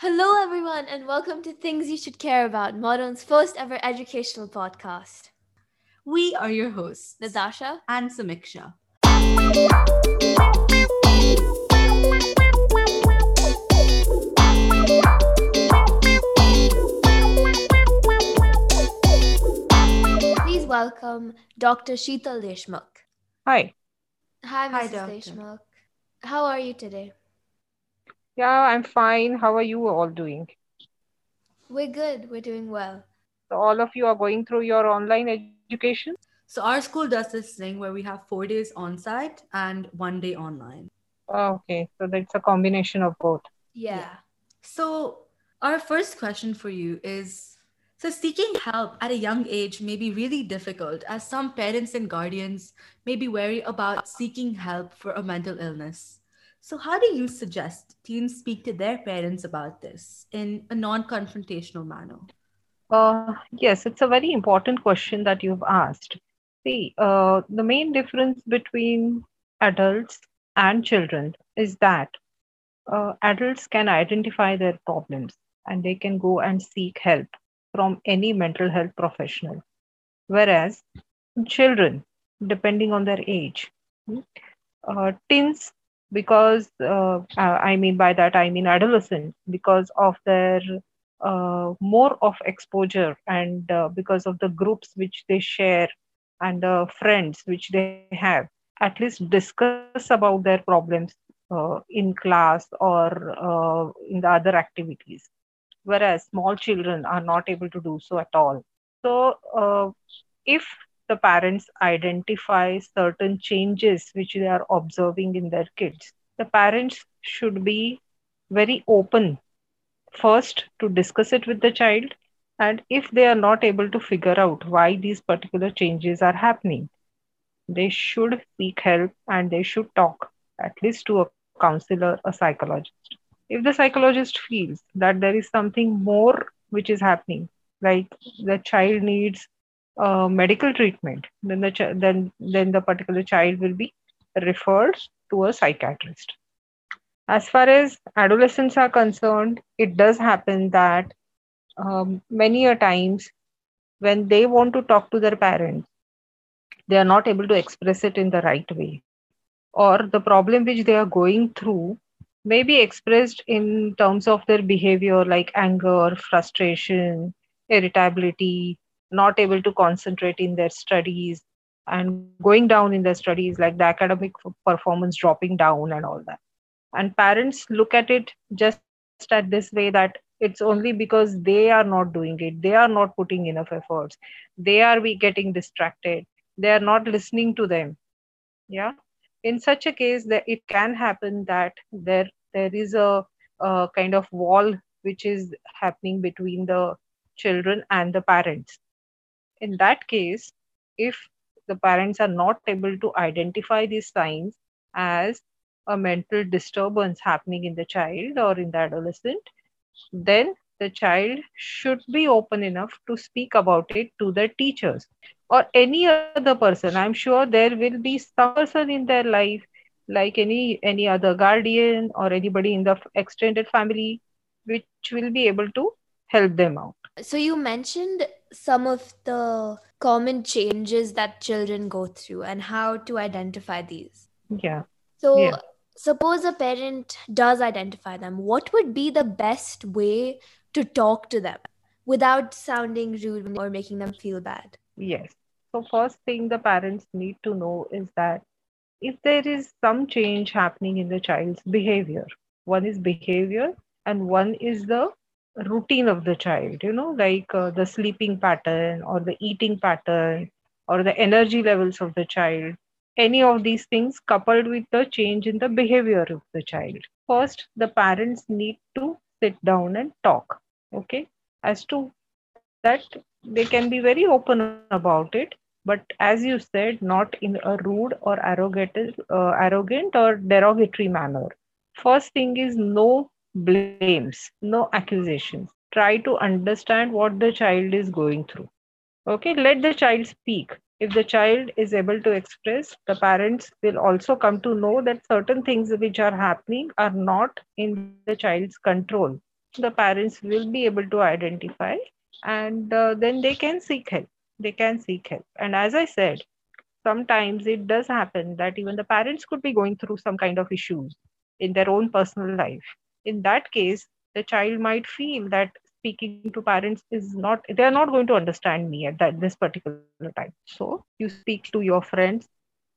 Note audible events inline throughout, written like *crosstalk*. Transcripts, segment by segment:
Hello, everyone, and welcome to Things You Should Care About, Modern's first ever educational podcast. We are your hosts, Natasha and Samiksha. Please welcome Dr. Sheetal Deshmukh. Hi. Hi, Hi, Mrs. doctor. Deshmukh. How are you today? Yeah, I'm fine. How are you all doing? We're good. We're doing well. So all of you are going through your online education? So, our school does this thing where we have four days on site and one day online. Oh, okay, so that's a combination of both. Yeah. So, our first question for you is so, seeking help at a young age may be really difficult, as some parents and guardians may be wary about seeking help for a mental illness. So, how do you suggest teens speak to their parents about this in a non confrontational manner? Uh, yes, it's a very important question that you've asked. See, uh, the main difference between adults and children is that uh, adults can identify their problems and they can go and seek help from any mental health professional. Whereas children, depending on their age, hmm, uh, teens, because uh, I mean by that, I mean adolescent because of their uh, more of exposure and uh, because of the groups which they share and the friends which they have at least discuss about their problems uh, in class or uh, in the other activities. Whereas small children are not able to do so at all. So uh, if the parents identify certain changes which they are observing in their kids the parents should be very open first to discuss it with the child. And if they are not able to figure out why these particular changes are happening they should seek help and they should talk at least to a counselor a psychologist. If the psychologist feels that there is something more which is happening like the child needs medical treatment then the ch- then then the particular child will be referred to a psychiatrist as far as adolescents are concerned, it does happen that um, many a times when they want to talk to their parents, they are not able to express it in the right way. Or the problem which they are going through may be expressed in terms of their behavior like anger, frustration, irritability, not able to concentrate in their studies, and going down in their studies, like the academic performance dropping down and all that. And parents look at it just at this way that it's only because they are not doing it. They are not putting enough efforts. They are getting distracted. They are not listening to them. Yeah? In such a case that it can happen that there there is a, a kind of wall which is happening between the children and the parents in that case if the parents are not able to identify these signs as a mental disturbance happening in the child or in the adolescent, then the child should be open enough to speak about it to the teachers or any other person. I'm sure there will be some person in their life, like any any other guardian or anybody in the extended family, which will be able to help them out. So, you mentioned some of the common changes that children go through and how to identify these. Yeah. So, Yeah. suppose a parent does identify them, what would be the best way to talk to them without sounding rude or making them feel bad? Yes. So, first thing the parents need to know is that if there is some change happening in the child's behavior, one is behavior and one is the routine of the child, you know, like uh, the sleeping pattern or the eating pattern or the energy levels of the child, any of these things coupled with the change in the behavior of the child. First, the parents need to sit down and talk, okay, as to that they can be very open about it but as you said not in a rude or arrogant uh, arrogant or derogatory manner. First thing is no blames no accusations. Try to understand what the child is going through. Okay let the child speak. If the child is able to express the parents will also come to know that certain things which are happening are not in the child's control. The parents will be able to identify and uh, then they can seek help. They can seek help. And as i said sometimes it does happen that even the parents could be going through some kind of issues in their own personal life in that case the child might feel that speaking to parents is not they are not going to understand me at that this particular time. So you speak to your friends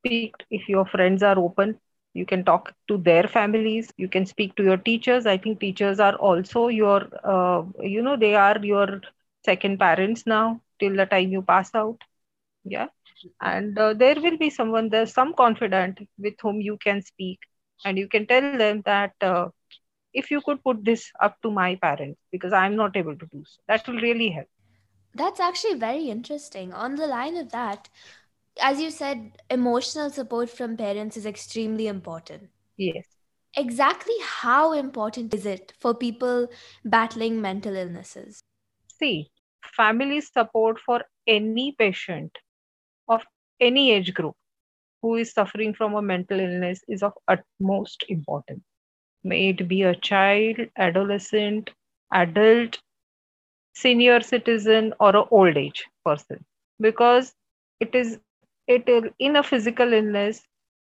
speak if your friends are open you can talk to their families you can speak to your teachers. I think teachers are also your uh, you know they are your second parents now till the time you pass out. Yeah. And uh, there will be someone there's some confidant with whom you can speak and you can tell them that uh, if you could put this up to my parents because i'm not able to do so that will really help That's actually very interesting. On the line of that, as you said, emotional support from parents is extremely important. yes Exactly how important is it for people battling mental illnesses? see family support for any patient of any age group who is suffering from a mental illness is of utmost importance may it be a child adolescent adult senior citizen or an old age person. Because it is it in a physical illness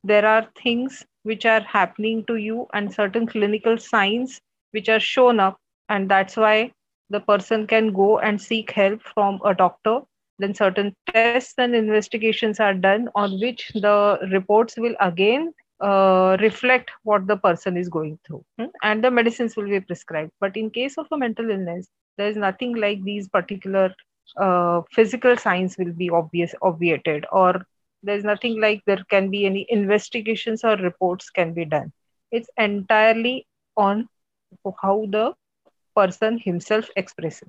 there are things which are happening to you and certain clinical signs which are shown up and that's why the person can go and seek help from a doctor. Then certain tests and investigations are done on which the reports will again uh, reflect what the person is going through. Hmm? and the medicines will be prescribed. But in case of a mental illness there is nothing like these particular uh, physical signs will be obvious obviated or there's nothing like there can be any investigations or reports can be done. It's entirely on how the person himself expresses.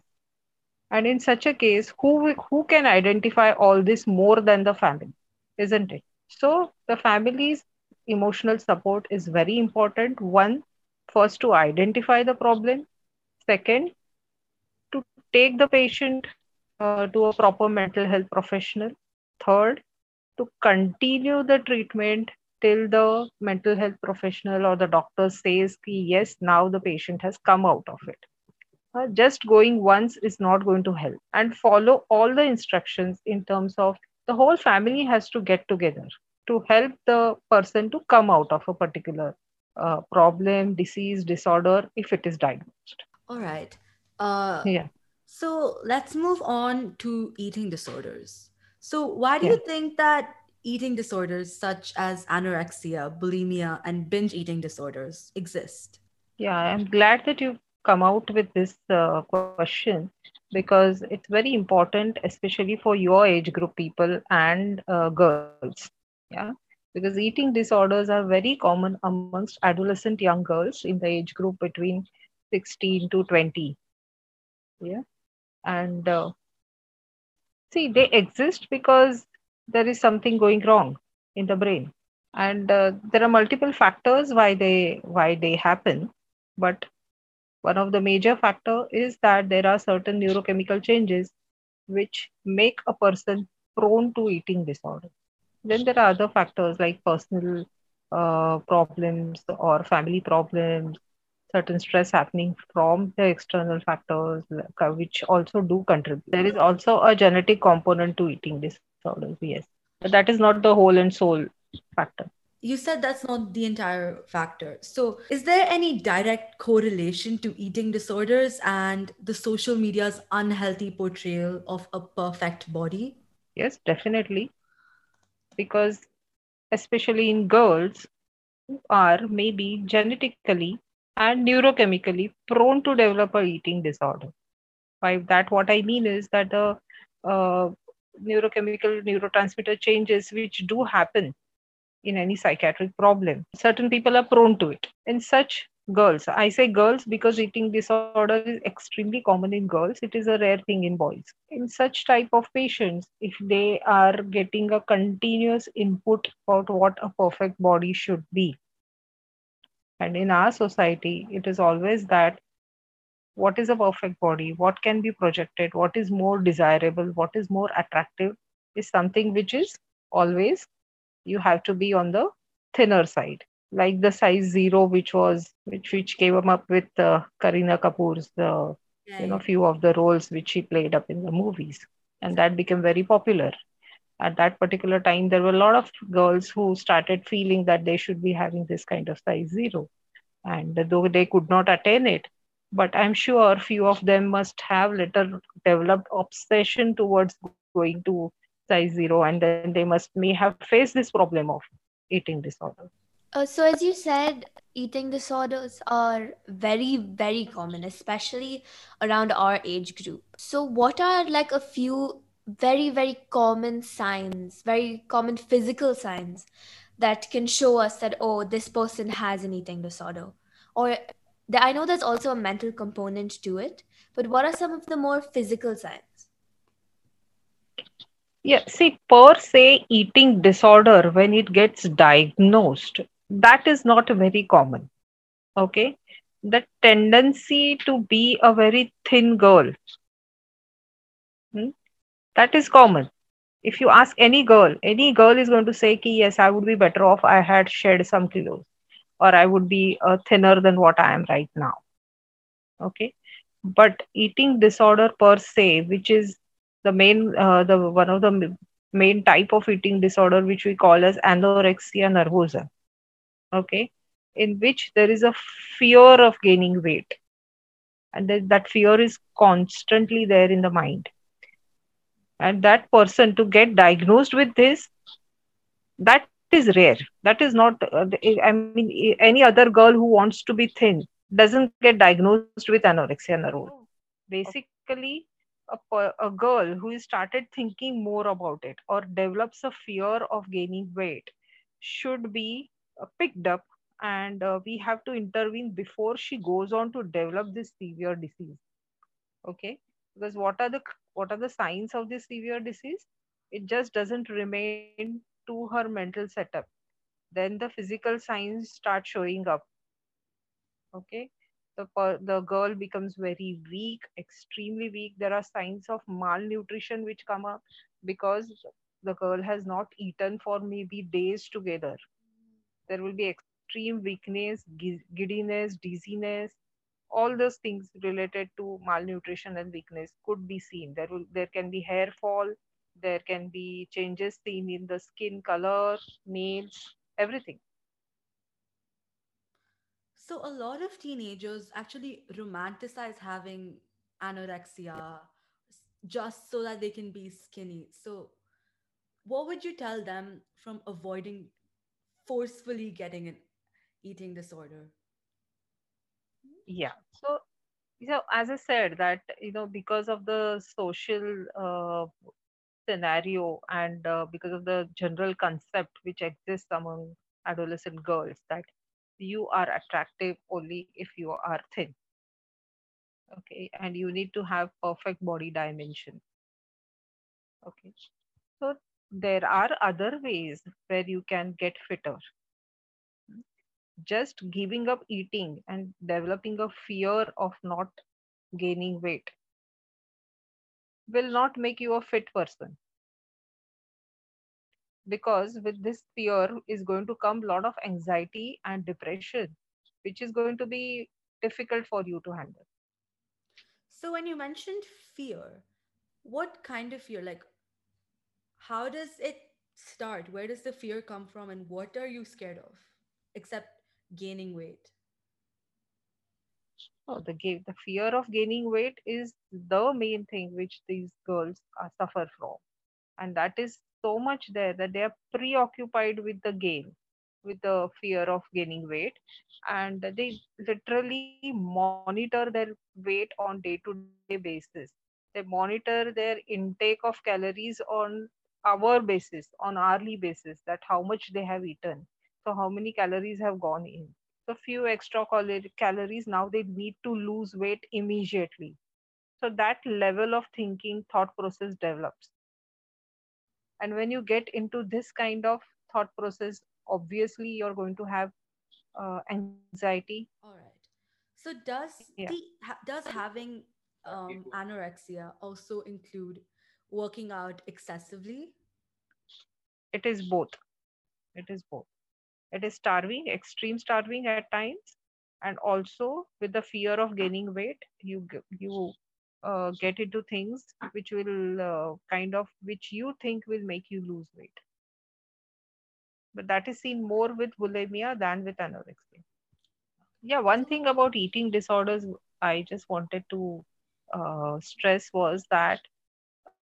And in such a case who who can identify all this more than the family isn't it? So the family's emotional support is very important. One first to identify the problem. Second to take the patient uh, to a proper mental health professional. Third to continue the treatment till the mental health professional or the doctor says yes now the patient has come out of it. Uh, just going once is not going to help. And follow all the instructions in terms of the whole family has to get together to help the person to come out of a particular uh, problem disease disorder if it is diagnosed All right. Uh, yeah So let's move on to eating disorders. So, why do Yeah. you think that eating disorders such as anorexia, bulimia, and binge eating disorders exist? Yeah, I'm glad that you've come out with this uh, question because it's very important, especially for your age group people and uh, girls. Yeah, because eating disorders are very common amongst adolescent young girls in the age group between 16 to 20. Yeah, and uh, see, they exist because there is something going wrong in the brain, and uh, there are multiple factors why they why they happen, but one of the major factor is that there are certain neurochemical changes which make a person prone to eating disorder. Then there are other factors like personal uh, problems or family problems, certain stress happening from the external factors, uh, which also do contribute. There is also a genetic component to eating disorders, yes. But that is not the whole and sole factor. You said that's not the entire factor. So, is there any direct correlation to eating disorders and the social media's unhealthy portrayal of a perfect body? Yes, definitely. Because especially in girls who are maybe genetically and neurochemically prone to develop a eating disorder. By that, what I mean is that the uh, neurochemical neurotransmitter changes which do happen in any psychiatric problem, certain people are prone to it. In such girls, I say girls because eating disorder is extremely common in girls. It is a rare thing in boys. In such type of patients, if they are getting a continuous input about what a perfect body should be, and in our society, it is always that what is a perfect body, what can be projected, what is more desirable, what is more attractive, is something which is always you have to be on the thinner side. Like the size zero, which was which which came up with uh, Kareena Kapoor's the you know few of the roles which she played up in the movies, and that became very popular. At that particular time, there were a lot of girls who started feeling that they should be having this kind of size zero, and though they could not attain it, but I'm sure few of them must have later developed obsession towards going to size zero, and then they must may have faced this problem of eating disorder. Uh, so, as you said, eating disorders are very, very common, especially around our age group. So, what are like a few very, very common signs, very common physical signs that can show us that, oh, this person has an eating disorder? Or th- I know there's also a mental component to it, but what are some of the more physical signs? Yeah, see, per se, eating disorder, when it gets diagnosed, that is not very common. Okay. The tendency to be a very thin girl, hmm, that is common. If you ask any girl, any girl is going to say, Ki, yes, I would be better off I had shed some kilos, or I would be uh, thinner than what I am right now. Okay. But eating disorder per se, which is the main, uh, the one of the main type of eating disorder, which we call as anorexia nervosa okay in which there is a fear of gaining weight. And that that fear is constantly there in the mind. And that person to get diagnosed with this that is rare. That is not uh, i mean any other girl who wants to be thin doesn't get diagnosed with anorexia nervosa Oh, basically a, a girl who is started thinking more about it or develops a fear of gaining weight should be picked up and uh, we have to intervene before she goes on to develop this severe disease. Okay? Because what are the what are the signs of this severe disease? It just doesn't remain to her mental setup. Then the physical signs start showing up. Okay? The the girl becomes very weak extremely weak. There are signs of malnutrition which come up because the girl has not eaten for maybe days together there will be extreme weakness giddiness dizziness all those things related to malnutrition and weakness could be seen there will there can be hair fall there can be changes seen in the skin color nails everything so a lot of teenagers actually romanticize having anorexia just so that they can be skinny. So, what would you tell them from avoiding forcefully getting an eating disorder? yeah. So so as i said that you know because of the social uh, scenario and uh, because of the general concept which exists among adolescent girls that you are attractive only if you are thin. Okay? And you need to have perfect body dimension. Okay? So there are other ways where you can get fitter. Just giving up eating and developing a fear of not gaining weight will not make you a fit person. Because with this fear is going to come a lot of anxiety and depression which is going to be difficult for you to handle. So, when you mentioned fear, what kind of fear? Like, how does it start? Where does the fear come from? And what are you scared of? Except gaining weight. oh, the the fear of gaining weight is the main thing which these girls uh, suffer from and that is so much there that they are preoccupied with the gain with the fear of gaining weight and they literally monitor their weight on day to day basis they monitor their intake of calories on hour basis on hourly basis that how much they have eaten. So how many calories have gone in. So few extra calo- calories now they need to lose weight immediately. So that level of thinking thought process develops. And when you get into this kind of thought process obviously you're going to have uh, anxiety. All right. So does yeah. the ha- does having um, anorexia also include working out excessively? it is both it is both It is starving, extreme starving at times, and also with the fear of gaining weight, you you uh, get into things which will uh, kind of which you think will make you lose weight. But that is seen more with bulimia than with anorexia. Yeah, one thing about eating disorders I just wanted to uh, stress was that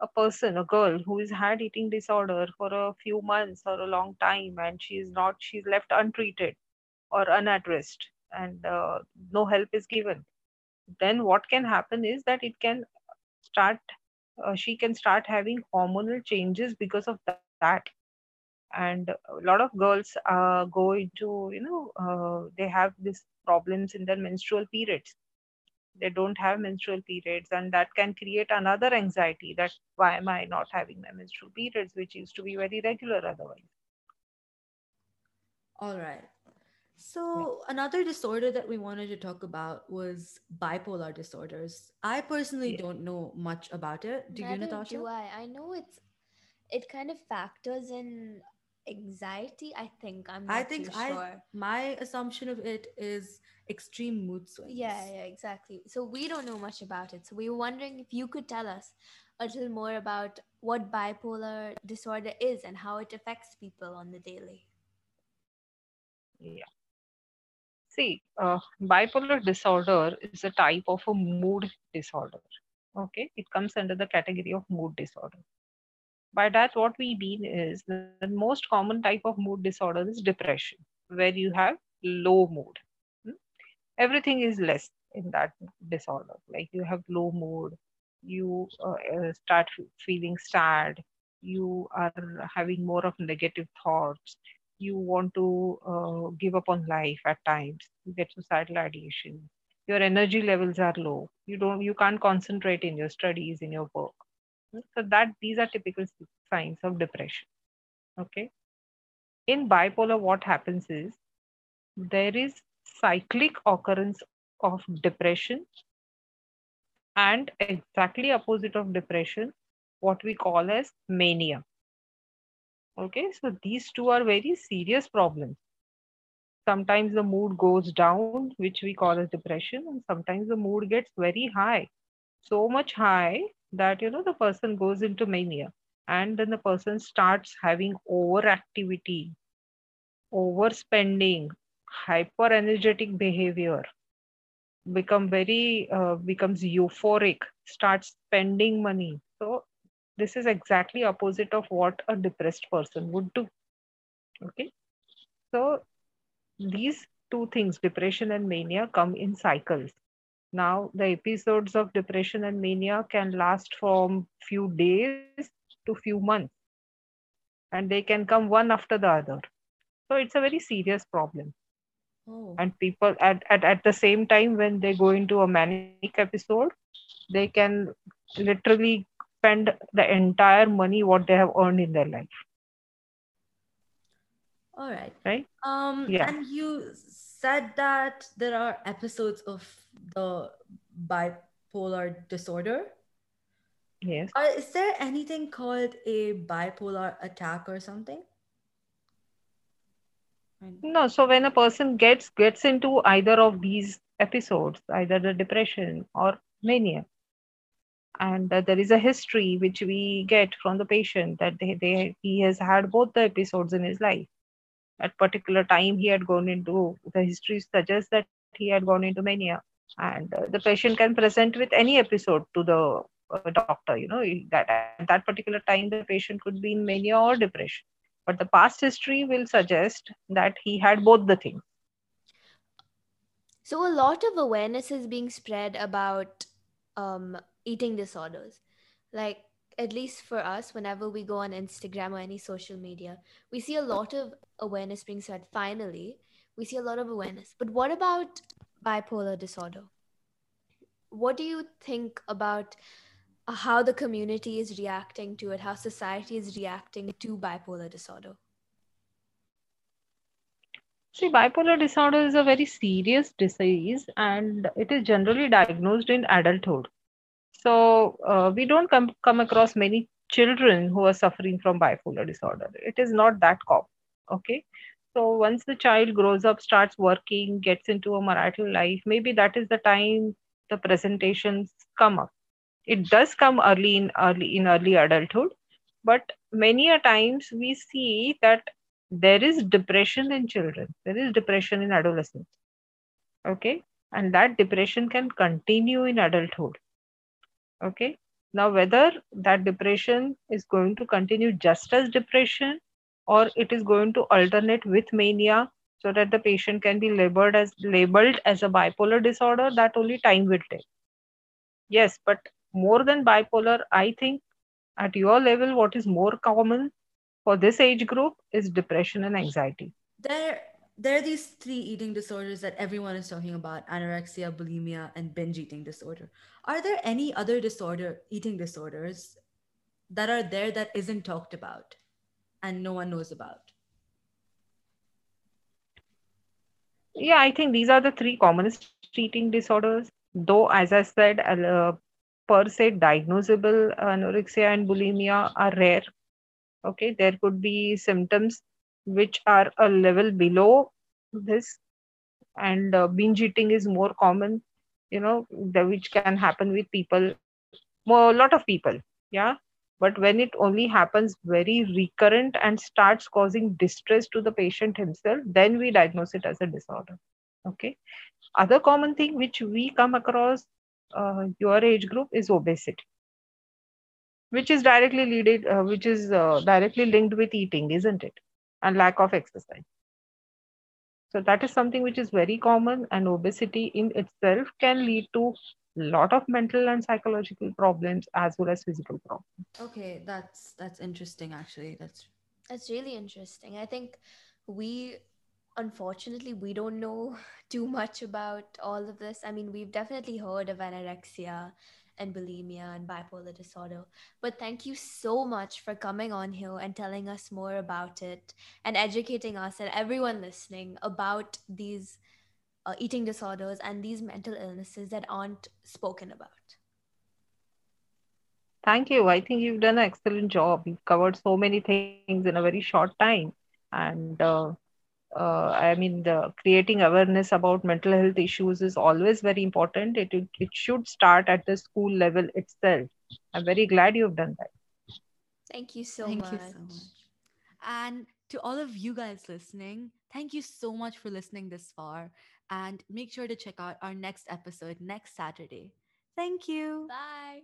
a person, a girl who has had eating disorder for a few months or a long time and she is not, she's left untreated or unaddressed and uh, no help is given, then what can happen is that it can start, uh, she can start having hormonal changes because of that. And a lot of girls uh, go into, you know, uh, they have these problems in their menstrual periods they don't have menstrual periods and that can create another anxiety that why am i not having my menstrual periods which used to be very regular otherwise All right. yeah So, another disorder that we wanted to talk about was bipolar disorders. I personally yeah don't know much about it. Do you, Neither Natasha? do I. I know it's it kind of factors in anxiety, I think. I'm I not think too I sure. my assumption of it is extreme mood Yeah, swings. yeah, exactly. So we don't know much about it. So we were wondering if you could tell us a little more about what bipolar disorder is and how it affects people on the daily. yeah see uh, bipolar disorder is a type of a mood disorder okay it comes under the category of mood disorder by that what we mean is the most common type of mood disorder is depression where you have low mood. Hmm? everything is less in that disorder. Like you have low mood you uh, uh, start feeling sad you are having more of negative thoughts you want to uh, give up on life at times you get suicidal ideation your energy levels are low you don't you can't concentrate in your studies in your work so that these are typical signs of depression. Okay? In bipolar what happens is there is cyclic occurrence of depression and exactly opposite of depression what we call as mania. Okay? So these two are very serious problems. Sometimes the mood goes down which we call as depression and sometimes the mood gets very high. So much high that you know the person goes into mania and then the person starts having overactivity overspending hyper energetic behavior become very uh, becomes euphoric starts spending money. So this is exactly opposite of what a depressed person would do. Okay? So these two things depression and mania come in cycles now the episodes of depression and mania can last from few days to few months. And they can come one after the other. So it's a very serious problem. Oh, and people at, at, at the same time when they go into a manic episode they can literally spend the entire money what they have earned in their life. All right. right? Um, yeah. and you said that there are episodes of the bipolar disorder. yes Uh, is there anything called a bipolar attack or something? No so when a person gets gets into either of these episodes either the depression or mania and uh, there is a history which we get from the patient that they, they he has had both the episodes in his life at particular time he had gone into the history suggests that he had gone into mania. And uh, the patient can present with any episode to the uh, doctor you know that at that particular time the patient could be in mania or depression. But the past history will suggest that he had both the things. So a lot of awareness is being spread about um, eating disorders. Like at least for us, whenever we go on Instagram or any social media, we see a lot of awareness being spread. Finally, we see a lot of awareness. But what about bipolar disorder? What do you think about how the community is reacting to it, how society is reacting to bipolar disorder? see bipolar disorder is a very serious disease and it is generally diagnosed in adulthood So uh, we don't come come across many children who are suffering from bipolar disorder. It is not that common. Okay. So once the child grows up, starts working, gets into a marital life, maybe that is the time the presentations come up. It does come early in early in early adulthood, but many a times we see that there is depression in children, there is depression in adolescence. Okay, and that depression can continue in adulthood. Okay, now whether that depression is going to continue just as depression or it is going to alternate with mania so that the patient can be labeled as labeled as a bipolar disorder that only time will tell. Yes but more than bipolar i think at your level what is more common for this age group is depression and anxiety. There there are these three eating disorders that everyone is talking about anorexia bulimia and binge eating disorder. Are there any other disorder eating disorders that are there that isn't talked about and no one knows about? Yeah i think these are the three commonest eating disorders. Though as i said uh, per se diagnosable anorexia and bulimia are rare. Okay there could be symptoms which are a level below this. And uh, binge eating is more common you know the, which can happen with people more a lot of people yeah. But when it only happens very recurrent and starts causing distress to the patient himself then we diagnose it as a disorder okay. Other common thing which we come across uh, your age group is obesity which is directly leaded uh, which is uh, directly linked with eating isn't it and lack of exercise so that is something which is very common and obesity in itself can lead to lot of mental and psychological problems as well as physical problems okay that's that's interesting actually that's That's really interesting. I think we, unfortunately, we don't know *laughs* too much about all of this. I mean, we've definitely heard of anorexia and bulimia and bipolar disorder. But thank you so much for coming on here and telling us more about it and educating us and everyone listening about these uh, eating disorders and these mental illnesses that aren't spoken about. Thank you. I think you've done an excellent job. You've covered so many things in a very short time. And uh, uh, I mean, the creating awareness about mental health issues is always very important. It, it, it should start at the school level itself. I'm very glad you've done that. Thank you so thank much. you so much and to all of you guys listening thank you so much for listening this far and make sure to check out our next episode next saturday thank you Bye.